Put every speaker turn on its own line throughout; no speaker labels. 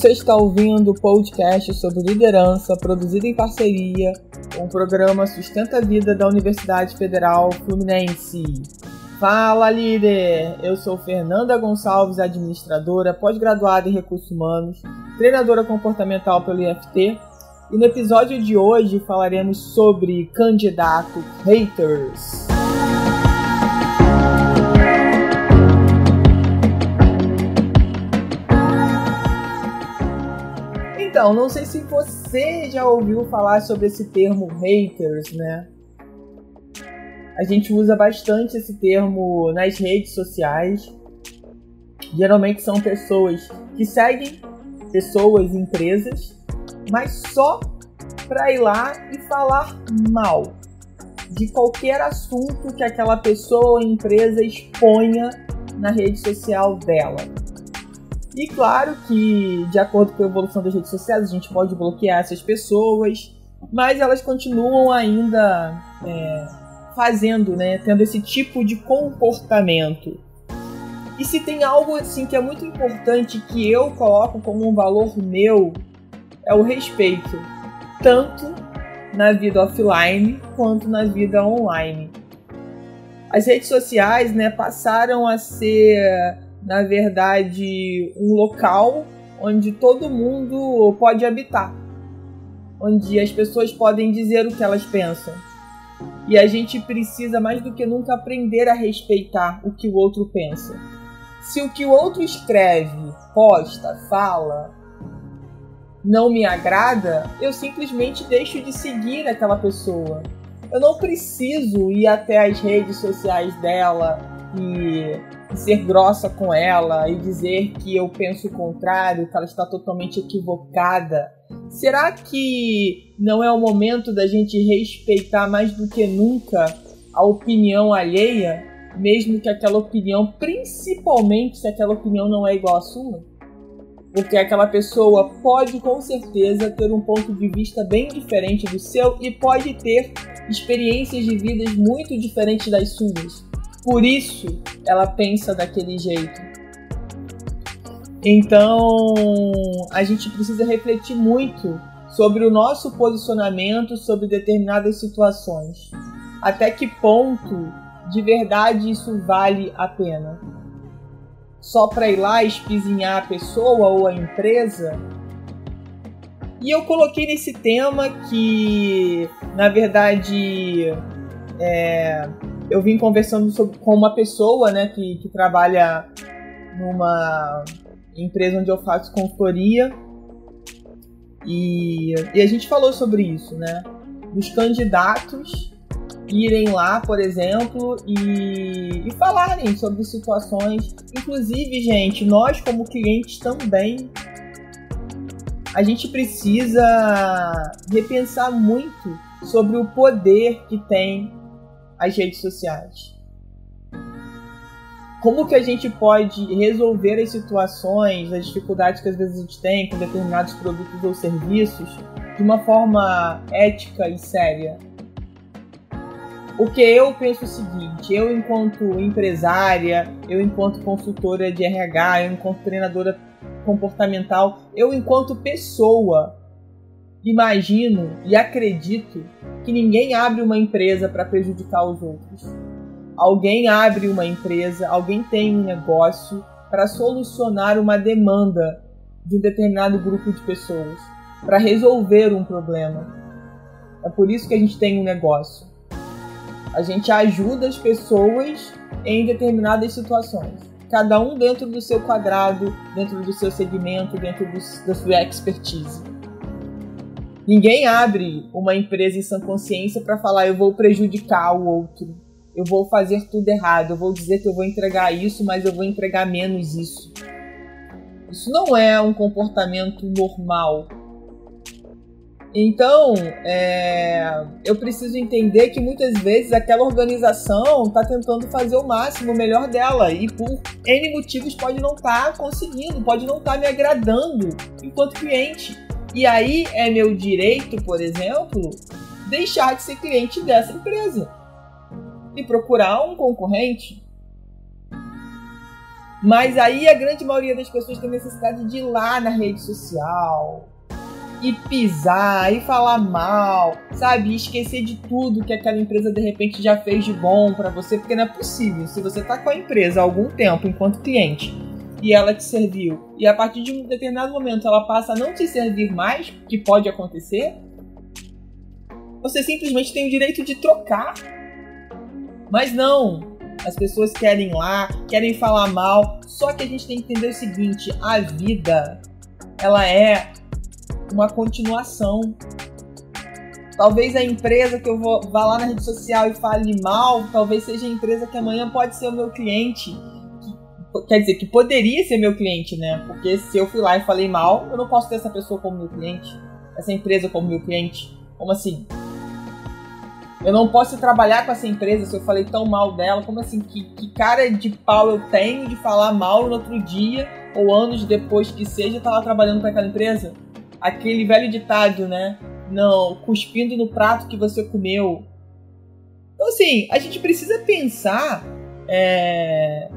Você está ouvindo o podcast sobre liderança, produzido em parceria com o programa Sustenta a Vida da Universidade Federal Fluminense. Fala, líder! Eu sou Fernanda Gonçalves, administradora, pós-graduada em recursos humanos, treinadora comportamental pelo IFT, e no episódio de hoje falaremos sobre candidato haters. Então, não sei se você já ouviu falar sobre esse termo haters, né? A gente usa bastante esse termo nas redes sociais. Geralmente são pessoas que seguem pessoas, empresas, mas só para ir lá e falar mal de qualquer assunto que aquela pessoa ou empresa exponha na rede social dela. E claro que, de acordo com a evolução das redes sociais, a gente pode bloquear essas pessoas, mas elas continuam ainda é, fazendo, né, tendo esse tipo de comportamento. E se tem algo assim que é muito importante que eu coloco como um valor meu, é o respeito, tanto na vida offline quanto na vida online. As redes sociais, né, passaram a ser na verdade, um local onde todo mundo pode habitar, onde as pessoas podem dizer o que elas pensam. E a gente precisa mais do que nunca aprender a respeitar o que o outro pensa. Se o que o outro escreve, posta, fala, não me agrada, eu simplesmente deixo de seguir aquela pessoa. Eu não preciso ir até as redes sociais dela e ser grossa com ela e dizer que eu penso o contrário, que ela está totalmente equivocada. Será que não é o momento da gente respeitar mais do que nunca a opinião alheia, mesmo que aquela opinião, principalmente se aquela opinião não é igual à sua? Porque aquela pessoa pode com certeza ter um ponto de vista bem diferente do seu e pode ter experiências de vidas muito diferentes das suas. Por isso ela pensa daquele jeito. Então a gente precisa refletir muito sobre o nosso posicionamento sobre determinadas situações. Até que ponto de verdade isso vale a pena? Só para ir lá espizinhar a pessoa ou a empresa? E eu coloquei nesse tema que, na verdade, é, eu vim conversando sobre, com uma pessoa, né, que, que trabalha numa empresa onde eu faço consultoria e, e a gente falou sobre isso, né, dos candidatos irem lá, por exemplo, e, e falarem sobre situações. Inclusive, gente, nós como clientes também a gente precisa repensar muito sobre o poder que tem as redes sociais. Como que a gente pode resolver as situações, as dificuldades que às vezes a gente tem com determinados produtos ou serviços de uma forma ética e séria? Porque eu penso o seguinte, eu enquanto empresária, eu enquanto consultora de RH, eu enquanto treinadora comportamental, eu enquanto pessoa, imagino e acredito que ninguém abre uma empresa para prejudicar os outros. Alguém abre uma empresa, alguém tem um negócio para solucionar uma demanda de um determinado grupo de pessoas, para resolver um problema. É por isso que a gente tem um negócio. A gente ajuda as pessoas em determinadas situações. Cada um dentro do seu quadrado, dentro do seu segmento, dentro do, da sua expertise. Ninguém abre uma empresa em sã consciência para falar eu vou prejudicar o outro. Eu vou fazer tudo errado. Eu vou dizer que eu vou entregar isso, mas eu vou entregar menos isso. Isso não é um comportamento normal. Então, é, eu preciso entender que muitas vezes aquela organização está tentando fazer o máximo, o melhor dela, e por N motivos pode não estar tá conseguindo, pode não estar tá me agradando enquanto cliente. E aí é meu direito, por exemplo, deixar de ser cliente dessa empresa e procurar um concorrente. Mas aí a grande maioria das pessoas tem necessidade de ir lá na rede social e pisar e falar mal, sabe? E esquecer de tudo que aquela empresa de repente já fez de bom para você, porque não é possível. Se você tá com a empresa há algum tempo enquanto cliente e ela te serviu, e a partir de um determinado momento ela passa a não te servir mais, que pode acontecer, você simplesmente tem o direito de trocar. Mas não, as pessoas querem ir lá, querem falar mal. Só que a gente tem que entender o seguinte: a vida ela é uma continuação. Talvez a empresa que eu vou vá lá na rede social e fale mal, talvez seja a empresa que amanhã pode ser o meu cliente. Que, quer dizer, que poderia ser meu cliente, né? Porque se eu fui lá e falei mal, eu não posso ter essa pessoa como meu cliente, essa empresa como meu cliente. Como assim? Eu não posso trabalhar com essa empresa se eu falei tão mal dela. Como assim? Que, que cara de pau eu tenho de falar mal no outro dia ou anos depois que seja, tá lá trabalhando para aquela empresa? Aquele velho ditado, né? Não, cuspindo no prato que você comeu. Então, assim, a gente precisa pensar é,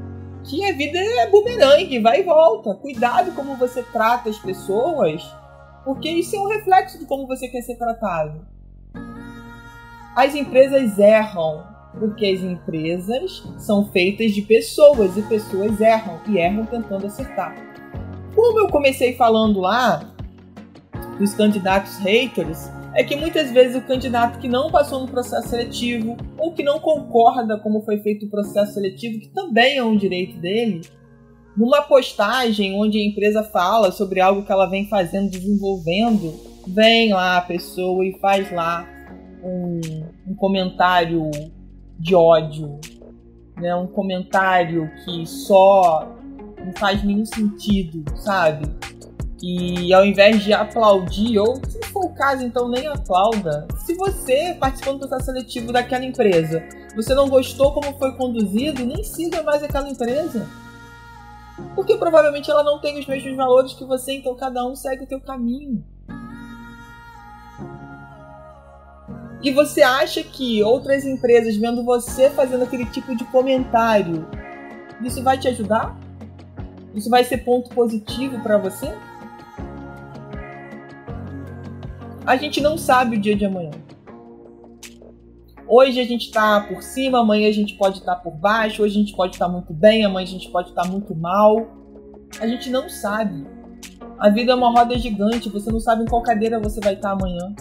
que a vida é bumerangue, vai e volta. Cuidado como você trata as pessoas, porque isso é um reflexo de como você quer ser tratado. As empresas erram, porque as empresas são feitas de pessoas e pessoas erram e erram tentando acertar. Como eu comecei falando lá dos candidatos haters, é que muitas vezes o candidato que não passou no processo seletivo ou que não concorda como foi feito o processo seletivo, que também é um direito dele, numa postagem onde a empresa fala sobre algo que ela vem fazendo, desenvolvendo, vem lá a pessoa e faz lá um, um comentário de ódio, né? um comentário que só não faz nenhum sentido, sabe? E ao invés de aplaudir, ou se for o caso, então nem aplauda. Se você participou do processo seletivo daquela empresa, você não gostou como foi conduzido, nem siga mais aquela empresa. Porque provavelmente ela não tem os mesmos valores que você, então cada um segue o seu caminho. E você acha que outras empresas vendo você fazendo aquele tipo de comentário, isso vai te ajudar? Isso vai ser ponto positivo para você? A gente não sabe o dia de amanhã. Hoje a gente está por cima, amanhã a gente pode estar tá por baixo, hoje a gente pode estar tá muito bem, amanhã a gente pode estar tá muito mal. A gente não sabe. A vida é uma roda gigante, você não sabe em qual cadeira você vai estar amanhã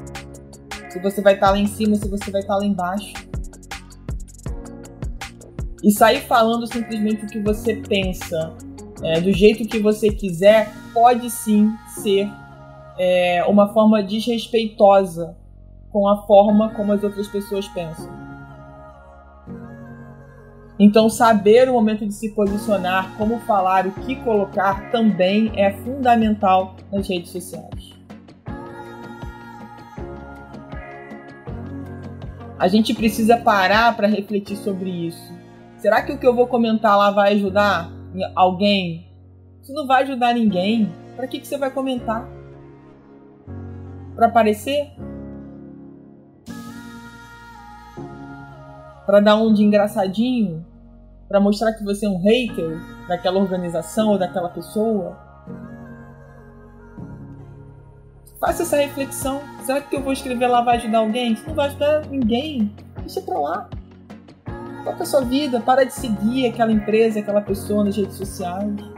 se você vai estar tá lá em cima, se você vai estar tá lá embaixo. E sair falando simplesmente o que você pensa, é, do jeito que você quiser, pode sim ser é, uma forma desrespeitosa com a forma como as outras pessoas pensam. Então, saber o momento de se posicionar, como falar, o que colocar também é fundamental nas redes sociais. A gente precisa parar para refletir sobre isso. Será que o que eu vou comentar lá vai ajudar alguém? Se não vai ajudar ninguém, para que, que você vai comentar? Para aparecer? Para dar um de engraçadinho? Para mostrar que você é um hater daquela organização ou daquela pessoa? Faça essa reflexão. Será que eu vou escrever lá vai ajudar alguém? Se não vai ajudar ninguém, deixa pra lá. Toca a sua vida, para de seguir aquela empresa, aquela pessoa nas redes sociais.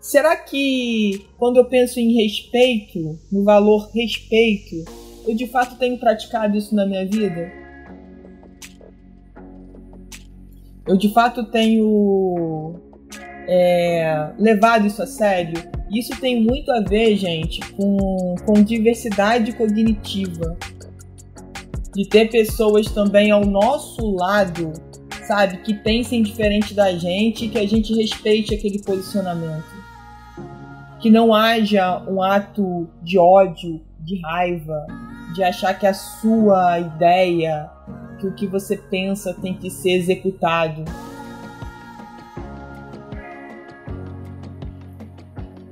Será que quando eu penso em respeito, no valor respeito, eu de fato tenho praticado isso na minha vida? Eu de fato tenho é, levado isso a sério. Isso tem muito a ver, gente, com, com diversidade cognitiva. De ter pessoas também ao nosso lado, sabe, que pensem diferente da gente e que a gente respeite aquele posicionamento. Que não haja um ato de ódio, de raiva, de achar que a sua ideia, que o que você pensa tem que ser executado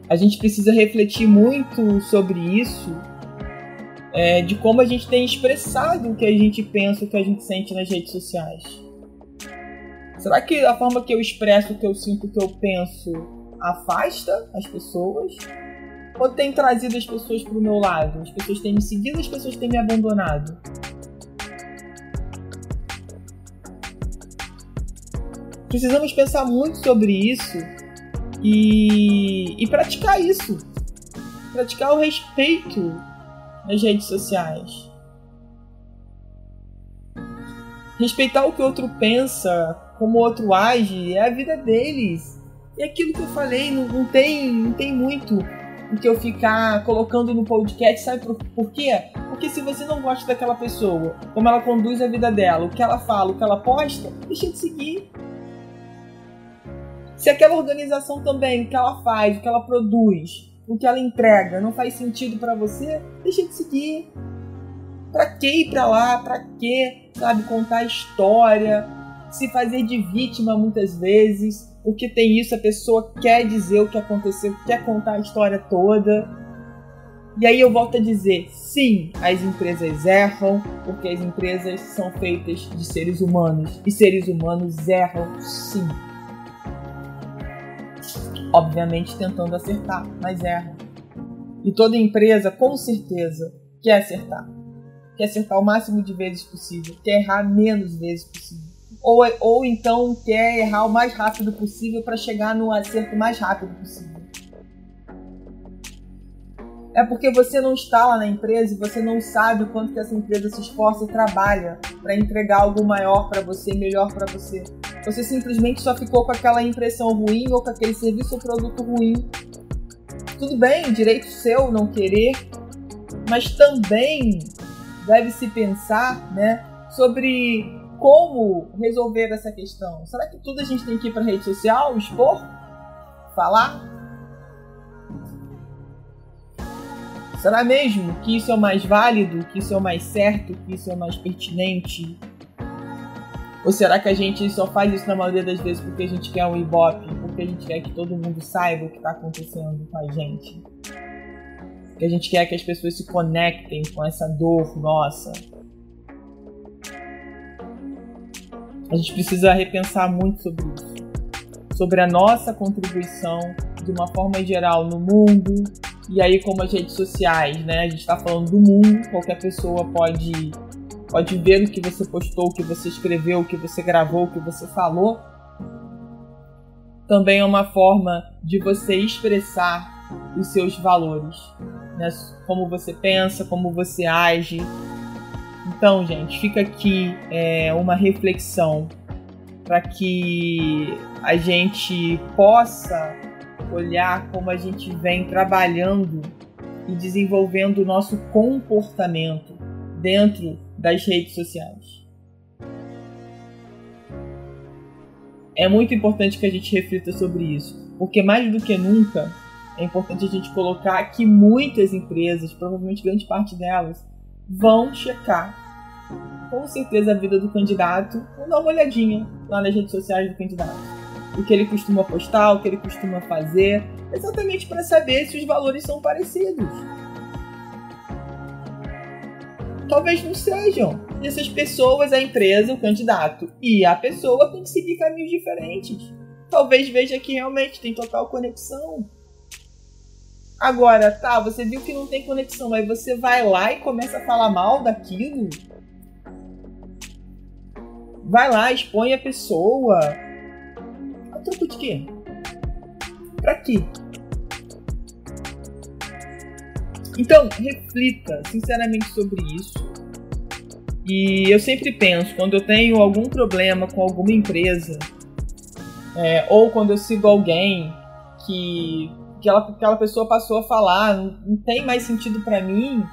A gente precisa refletir muito sobre isso é, de como a gente tem expressado o que a gente pensa, o que a gente sente nas redes sociais. Será que a forma que eu expresso o que eu sinto, o que eu penso, afasta as pessoas? Ou tem trazido as pessoas para o meu lado? As pessoas têm me seguido, as pessoas têm me abandonado? Precisamos pensar muito sobre isso e, e praticar isso. Praticar o respeito nas redes sociais. Respeitar o que o outro pensa, como o outro age, é a vida deles. E aquilo que eu falei, não, não tem, não tem muito o que eu ficar colocando no podcast, sabe por, por quê? Porque se você não gosta daquela pessoa, como ela conduz a vida dela, o que ela fala, o que ela posta, deixa de seguir. Se aquela organização também, o que ela faz, o que ela produz, o que ela entrega não faz sentido para você, deixa de seguir. Pra que ir pra lá? Pra que, sabe, contar história, se fazer de vítima muitas vezes? Porque tem isso, a pessoa quer dizer o que aconteceu, quer contar a história toda. E aí eu volto a dizer, sim, as empresas erram, porque as empresas são feitas de seres humanos. E seres humanos erram sim obviamente tentando acertar, mas erra. E toda empresa, com certeza, quer acertar. Quer acertar o máximo de vezes possível, quer errar menos vezes possível. Ou, ou então quer errar o mais rápido possível para chegar no acerto mais rápido possível. É porque você não está lá na empresa e você não sabe o quanto que essa empresa se esforça e trabalha para entregar algo maior para você, melhor para você. Você simplesmente só ficou com aquela impressão ruim ou com aquele serviço ou produto ruim. Tudo bem, direito seu não querer, mas também deve se pensar, né, sobre como resolver essa questão. Será que tudo a gente tem que ir para rede social, expor, falar? Será mesmo que isso é o mais válido, que isso é o mais certo, que isso é o mais pertinente? Ou será que a gente só faz isso na maioria das vezes porque a gente quer um ibope, porque a gente quer que todo mundo saiba o que está acontecendo com a gente? Porque a gente quer que as pessoas se conectem com essa dor nossa. A gente precisa repensar muito sobre isso. Sobre a nossa contribuição de uma forma geral no mundo. E aí, como as redes sociais, né? A gente está falando do mundo, qualquer pessoa pode pode ver o que você postou, o que você escreveu, o que você gravou, o que você falou. Também é uma forma de você expressar os seus valores, né? como você pensa, como você age. Então, gente, fica aqui é, uma reflexão para que a gente possa olhar como a gente vem trabalhando e desenvolvendo o nosso comportamento dentro das redes sociais. É muito importante que a gente reflita sobre isso, porque mais do que nunca é importante a gente colocar que muitas empresas, provavelmente grande parte delas, vão checar com certeza a vida do candidato, vão dar uma olhadinha lá nas redes sociais do candidato. O que ele costuma postar, o que ele costuma fazer, exatamente para saber se os valores são parecidos talvez não sejam. Essas pessoas, a empresa, o candidato e a pessoa têm que seguir caminhos diferentes. Talvez veja que realmente tem total conexão. Agora, tá, você viu que não tem conexão, aí você vai lá e começa a falar mal daquilo. Vai lá, expõe a pessoa. A troco de quê? Pra quê? Então, reflita sinceramente sobre isso. E eu sempre penso, quando eu tenho algum problema com alguma empresa, é, ou quando eu sigo alguém que aquela, aquela pessoa passou a falar, não, não tem mais sentido para mim,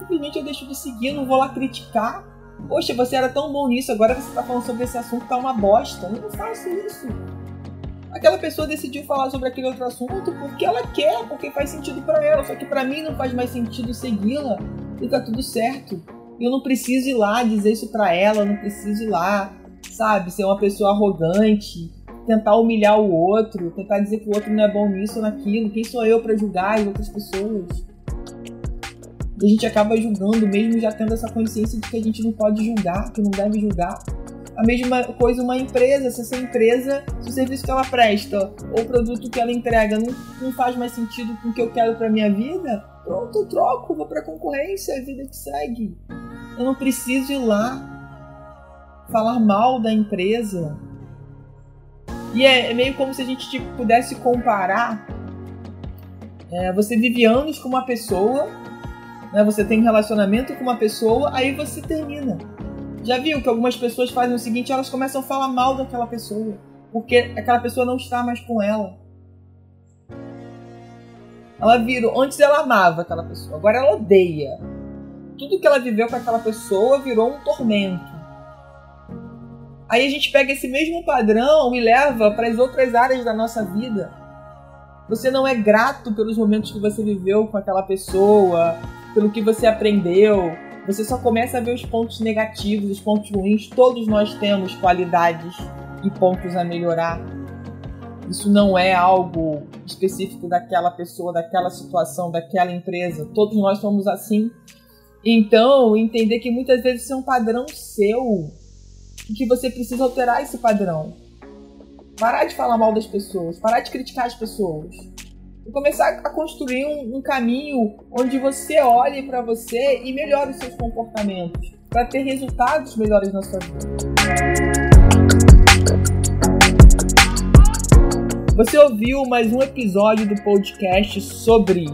simplesmente eu deixo de seguir, não vou lá criticar. Poxa, você era tão bom nisso, agora você tá falando sobre esse assunto, tá uma bosta. Não faço isso aquela pessoa decidiu falar sobre aquele outro assunto porque ela quer, porque faz sentido para ela. Só que para mim não faz mais sentido segui-la e tá tudo certo. Eu não preciso ir lá dizer isso para ela, eu não preciso ir lá, sabe, ser uma pessoa arrogante, tentar humilhar o outro, tentar dizer que o outro não é bom nisso ou naquilo. Quem sou eu para julgar as outras pessoas? A gente acaba julgando, mesmo já tendo essa consciência de que a gente não pode julgar, que não deve julgar. A mesma coisa uma empresa, se essa empresa, se o serviço que ela presta ou o produto que ela entrega não, não faz mais sentido com o que eu quero para minha vida, pronto, eu troco, vou para concorrência, a vida que segue. Eu não preciso ir lá falar mal da empresa. E é, é meio como se a gente tipo, pudesse comparar. É, você vive anos com uma pessoa, né, você tem um relacionamento com uma pessoa, aí você termina já viu que algumas pessoas fazem o seguinte, elas começam a falar mal daquela pessoa, porque aquela pessoa não está mais com ela. Ela virou, antes ela amava aquela pessoa, agora ela odeia. Tudo que ela viveu com aquela pessoa virou um tormento. Aí a gente pega esse mesmo padrão e leva para as outras áreas da nossa vida. Você não é grato pelos momentos que você viveu com aquela pessoa, pelo que você aprendeu, você só começa a ver os pontos negativos, os pontos ruins. Todos nós temos qualidades e pontos a melhorar. Isso não é algo específico daquela pessoa, daquela situação, daquela empresa. Todos nós somos assim. Então, entender que muitas vezes isso é um padrão seu e que você precisa alterar esse padrão. Parar de falar mal das pessoas, parar de criticar as pessoas e começar a construir um, um caminho onde você olhe para você e melhore os seus comportamentos para ter resultados melhores na sua vida. Você ouviu mais um episódio do podcast sobre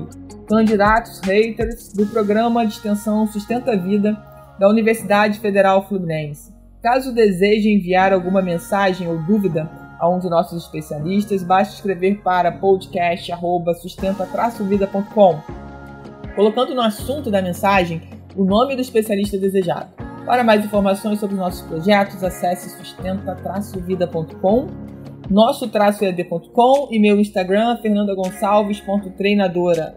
candidatos haters do programa de extensão Sustenta a Vida da Universidade Federal Fluminense. Caso deseje enviar alguma mensagem ou dúvida, a um de nossos especialistas, basta escrever para podcast@sustenta-vida.com, colocando no assunto da mensagem o nome do especialista desejado. Para mais informações sobre nossos projetos, acesse sustenta-vida.com, nosso-ed.com e meu Instagram fernandagonçalves.treinadora.